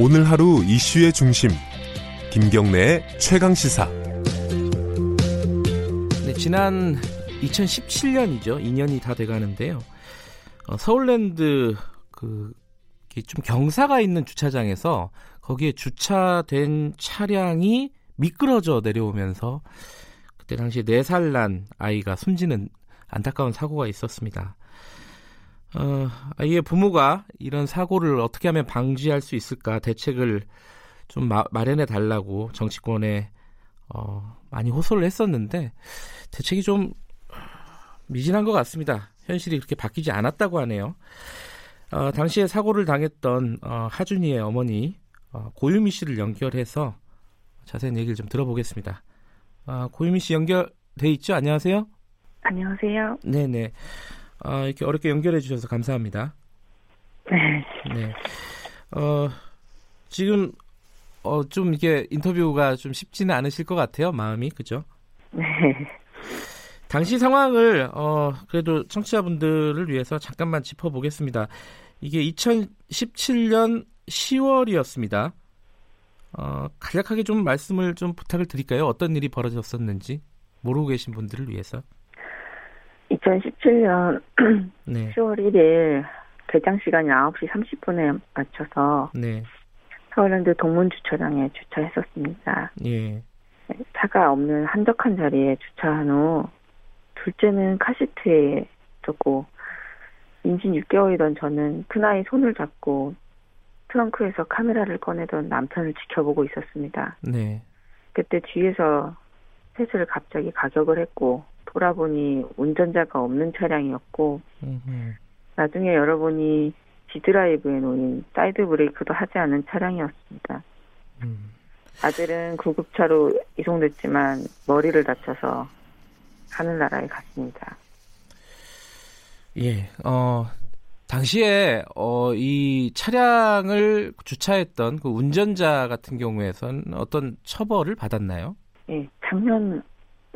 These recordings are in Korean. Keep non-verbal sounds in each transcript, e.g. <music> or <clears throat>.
오늘 하루 이슈의 중심 김경래의 최강 시사. 네, 지난 2017년이죠. 2년이 다 돼가는데요. 어, 서울랜드 그 좀 경사가 있는 주차장에서 거기에 주차된 차량이 미끄러져 내려오면서 그때 당시 4살 난 아이가 숨지는 안타까운 사고가 있었습니다. 어, 아이의 부모가 이런 사고를 어떻게 하면 방지할 수 있을까 대책을 좀 마, 마련해 달라고 정치권에 어, 많이 호소를 했었는데 대책이 좀 미진한 것 같습니다. 현실이 그렇게 바뀌지 않았다고 하네요. 어, 당시에 사고를 당했던 어, 하준이의 어머니 어, 고유미 씨를 연결해서 자세한 얘기를 좀 들어보겠습니다. 아, 고유미 씨 연결돼 있죠? 안녕하세요. 안녕하세요. 네네. 아, 이렇게 어렵게 연결해 주셔서 감사합니다. 네. 네. 어, 지금 어, 좀 이게 인터뷰가 좀 쉽지는 않으실 것 같아요. 마음이 그죠? 네. 당시 상황을 어, 그래도 청취자분들을 위해서 잠깐만 짚어보겠습니다. 이게 2017년 10월이었습니다. 어, 간략하게 좀 말씀을 좀 부탁을 드릴까요? 어떤 일이 벌어졌었는지 모르고 계신 분들을 위해서. 2017년 <clears throat> 네. 10월 1일 개장 시간이 9시 30분에 맞춰서 네. 서울랜드 동문 주차장에 주차했었습니다. 예. 차가 없는 한적한 자리에 주차한 후 둘째는 카시트에 있었고 임신 6개월이던 저는 큰아이 손을 잡고 트렁크에서 카메라를 꺼내던 남편을 지켜보고 있었습니다. 네. 그때 뒤에서 셋을 갑자기 가격을 했고 돌아보니 운전자가 없는 차량이었고 음흠. 나중에 열어보니 G드라이브에 놓인 사이드 브레이크도 하지 않은 차량이었습니다. 음. 아들은 구급차로 이송됐지만 머리를 다쳐서 하늘나라에 갔습니다. 예. 어, 당시에 어, 이 차량을 주차했던 그 운전자 같은 경우에선 어떤 처벌을 받았나요? 예, 작년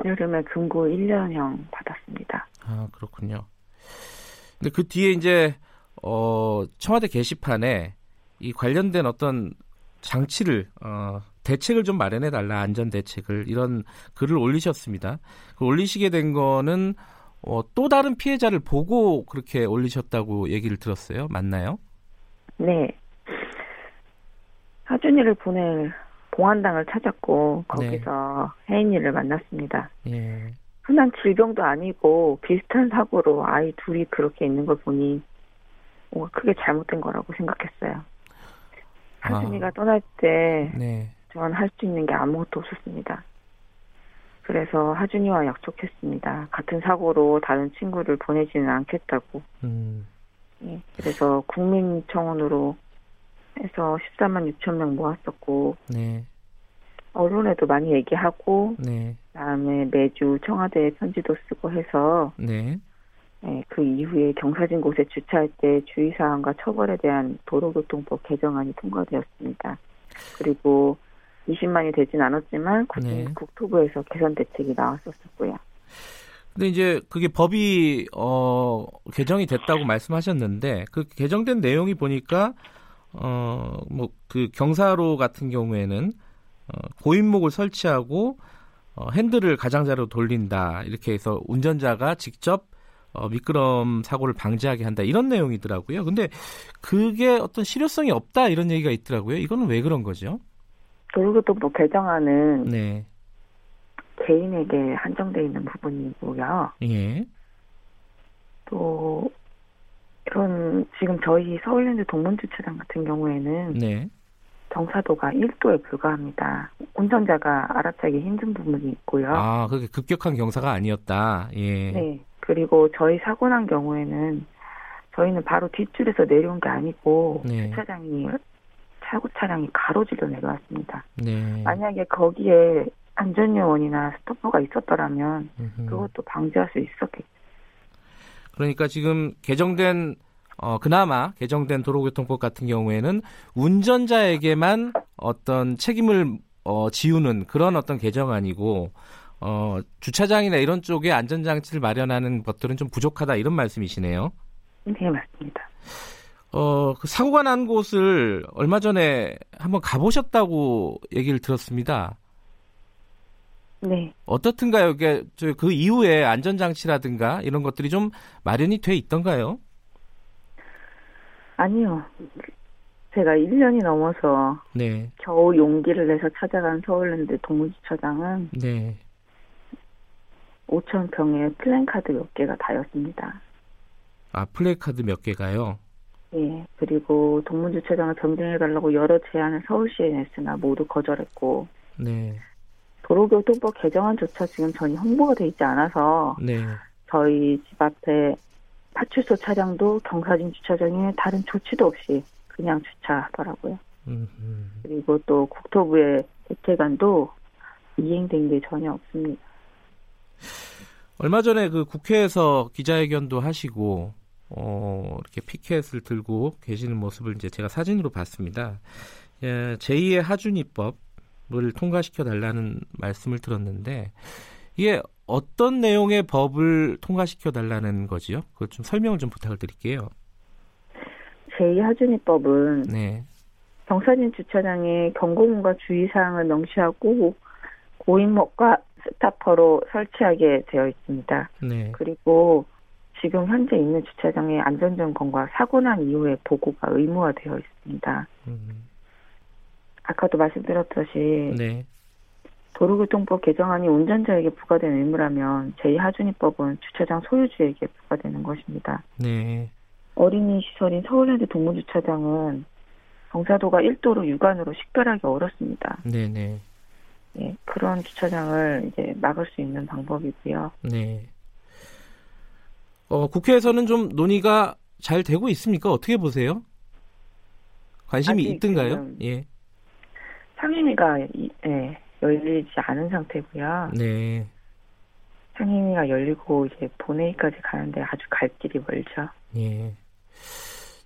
여름에 금고 1년형 받았습니다. 아, 그렇군요. 근데 그 뒤에 이제 어, 청와대 게시판에 이 관련된 어떤 장치를 어, 대책을 좀 마련해 달라 안전 대책을 이런 글을 올리셨습니다. 그 올리시게 된 거는 어, 또 다른 피해자를 보고 그렇게 올리셨다고 얘기를 들었어요. 맞나요? 네. 하준이를 보낼 봉안당을 찾았고 거기서 혜인이를 만났습니다. 예. 흔한 질병도 아니고 비슷한 사고로 아이 둘이 그렇게 있는 걸 보니 뭔가 크게 잘못된 거라고 생각했어요. 하준이가 떠날 때 네. 전할수 있는 게 아무것도 없었습니다. 그래서 하준이와 약속했습니다. 같은 사고로 다른 친구를 보내지는 않겠다고. 음. 예, 그래서 국민청원으로 해서 14만 6천 명 모았었고 네. 언론에도 많이 얘기하고 네. 그다음에 매주 청와대에 편지도 쓰고 해서 네. 예, 그 이후에 경사진 곳에 주차할 때 주의사항과 처벌에 대한 도로교통법 개정안이 통과되었습니다. 그리고 20만이 되진 않았지만 국, 네. 국토부에서 개선 대책이 나왔었고요. 근데 이제 그게 법이 어 개정이 됐다고 말씀하셨는데 그 개정된 내용이 보니까 어 뭐 그 경사로 같은 경우에는 어, 고인목을 설치하고 어, 핸들을 가장자로 돌린다 이렇게 해서 운전자가 직접 어, 미끄럼 사고를 방지하게 한다 이런 내용이더라고요. 근데 그게 어떤 실효성이 없다 이런 얘기가 있더라고요. 이거는 왜 그런 거죠? 도로교통법 개정안은 네, 개인에게 한정돼 있는 부분이고요. 예, 또 이런 지금 저희 서울랜드 동문주차장 같은 경우에는 네, 경사도가 1도에 불과합니다. 운전자가 알아차기 힘든 부분이 있고요. 아 그게 급격한 경사가 아니었다. 예, 네. 그리고 저희 사고 난 경우에는 저희는 바로 뒷줄에서 내려온 게 아니고 네. 주차장이 사고 차량이 가로질러 내려왔습니다. 네. 만약에 거기에 안전요원이나 스토퍼가 있었더라면 음흠. 그것도 방지할 수 있었겠죠. 그러니까 지금 개정된 어 그나마 개정된 도로교통법 같은 경우에는 운전자에게만 어떤 책임을 어 지우는 그런 어떤 개정안이고 어 주차장이나 이런 쪽에 안전장치를 마련하는 것들은 좀 부족하다 이런 말씀이시네요. 네, 맞습니다. 어, 그 사고가 난 곳을 얼마 전에 한번 가보셨다고 얘기를 들었습니다. 네. 어떻든가요? 이게 그 이후에 안전장치라든가 이런 것들이 좀 마련이 돼 있던가요? 아니요. 제가 1년이 넘어서 네. 겨우 용기를 내서 찾아간 서울랜드 동문주차장은 네. 5천 평에 플랜카드 몇 개가 다였습니다. 아 플래카드 몇 개가요? 예. 그리고 동문주차장을 변경해달라고 여러 제안을 서울시에 냈으나 모두 거절했고 네. 도로교통법 개정안조차 지금 전혀 홍보가 돼 있지 않아서 네. 저희 집 앞에 파출소 차량도 경사진 주차장에 다른 조치도 없이 그냥 주차하더라고요. 음, 음. 그리고 또 국토부의 대책안도 이행된 게 전혀 없습니다. 얼마 전에 그 국회에서 기자회견도 하시고 어, 이렇게 피켓을 들고 계시는 모습을 이제 제가 사진으로 봤습니다. 예, 제2의 하준이법 을 통과시켜 달라는 말씀을 들었는데 이게 어떤 내용의 법을 통과시켜 달라는 거지요? 그걸 좀 설명을 좀 부탁을 드릴게요. 제2하준이법은 네. 경사진 주차장에 경고문과 주의사항을 명시하고 고인목과 스타퍼로 설치하게 되어 있습니다. 네. 그리고 지금 현재 있는 주차장의 안전점검과 사고 난 이후에 보고가 의무화되어 있습니다. 음, 아까도 말씀드렸듯이 네. 도로교통법 개정안이 운전자에게 부과된 의무라면 제2하준이법은 주차장 소유주에게 부과되는 것입니다. 네. 어린이 시설인 서울랜드 동물주차장은 경사도가 1도로 육안으로 식별하기 어렵습니다. 네, 네. 예, 그런 주차장을 이제 막을 수 있는 방법이고요. 네. 어, 국회에서는 좀 논의가 잘 되고 있습니까? 어떻게 보세요? 관심이 있든가요? 지금 예. 상임위가 이- 예, 열리지 않은 상태고요. 네. 상임위가 열리고 이제 본회의까지 가는데 아주 갈 길이 멀죠. 예.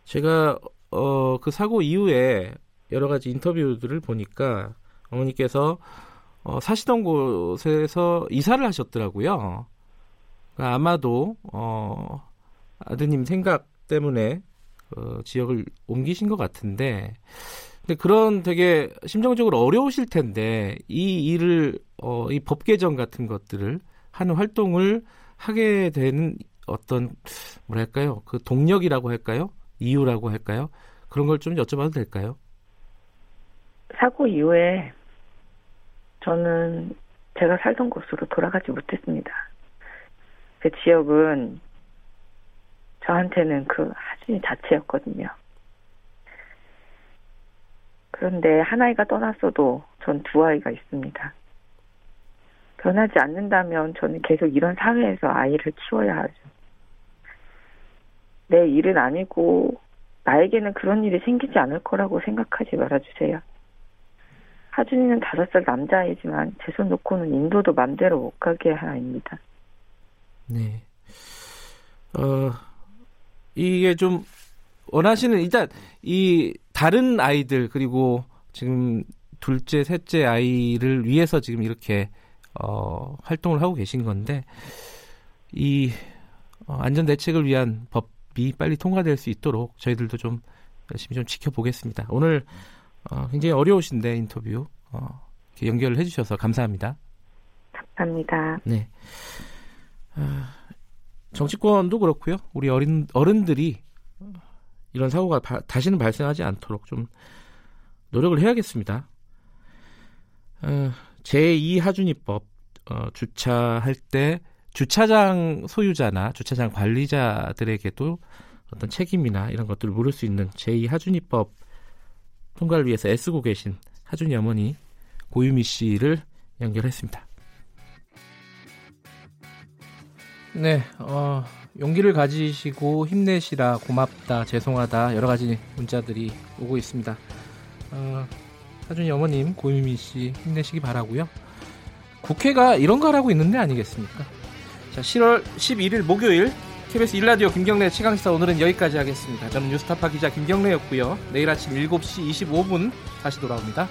제가 어, 그 사고 이후에 여러 가지 인터뷰들을 보니까 어머니께서 어, 사시던 곳에서 이사를 하셨더라고요. 그러니까 아마도 어, 아드님 생각 때문에 어, 지역을 옮기신 것 같은데 근데 그런 되게 심정적으로 어려우실 텐데 이 일을 어, 이 법 개정 같은 것들을 하는 활동을 하게 되는 어떤 뭐랄까요 그 동력이라고 할까요 이유라고 할까요 그런 걸 좀 여쭤봐도 될까요? 사고 이후에 저는 제가 살던 곳으로 돌아가지 못했습니다. 그 지역은 저한테는 그 하준이 자체였거든요. 그런데 한 아이가 떠났어도 전 두 아이가 있습니다. 변하지 않는다면 저는 계속 이런 사회에서 아이를 키워야 하죠. 내 일은 아니고 나에게는 그런 일이 생기지 않을 거라고 생각하지 말아주세요. 하준이는 다섯 살 남자아이지만 제 손 놓고는 인도도 맘대로 못 가게 할 아이입니다. 네. 어 이게 좀 원하시는 일단 이 다른 아이들 그리고 지금 둘째, 셋째 아이를 위해서 지금 이렇게 어, 활동을 하고 계신 건데 이 어, 안전 대책을 위한 법이 빨리 통과될 수 있도록 저희들도 좀 열심히 좀 지켜보겠습니다. 오늘 어, 굉장히 어려우신데 인터뷰 어, 연결을 해주셔서 감사합니다. 감사합니다. 네. 아, 정치권도 그렇고요. 우리 어린 어른들이 이런 사고가 바- 다시는 발생하지 않도록 좀 노력을 해야겠습니다. 어, 제2 하준이법 어, 주차할 때 주차장 소유자나 주차장 관리자들에게도 어떤 책임이나 이런 것들을 물을 수 있는 제2 하준이법 통과를 위해서 애쓰고 계신 하준이 어머니 고유미 씨를 연결했습니다. 네, 어, 용기를 가지시고 힘내시라 고맙다 죄송하다 여러 가지 문자들이 오고 있습니다. 어, 하준이 어머님 고유미 씨 힘내시기 바라고요. 국회가 이런 거 하라고 있는 데 아니겠습니까? 자, 10월 11일 목요일 KBS 일라디오 김경래 최강시사 오늘은 여기까지 하겠습니다. 저는 뉴스타파 기자 김경래였고요. 내일 아침 7시 25분 다시 돌아옵니다.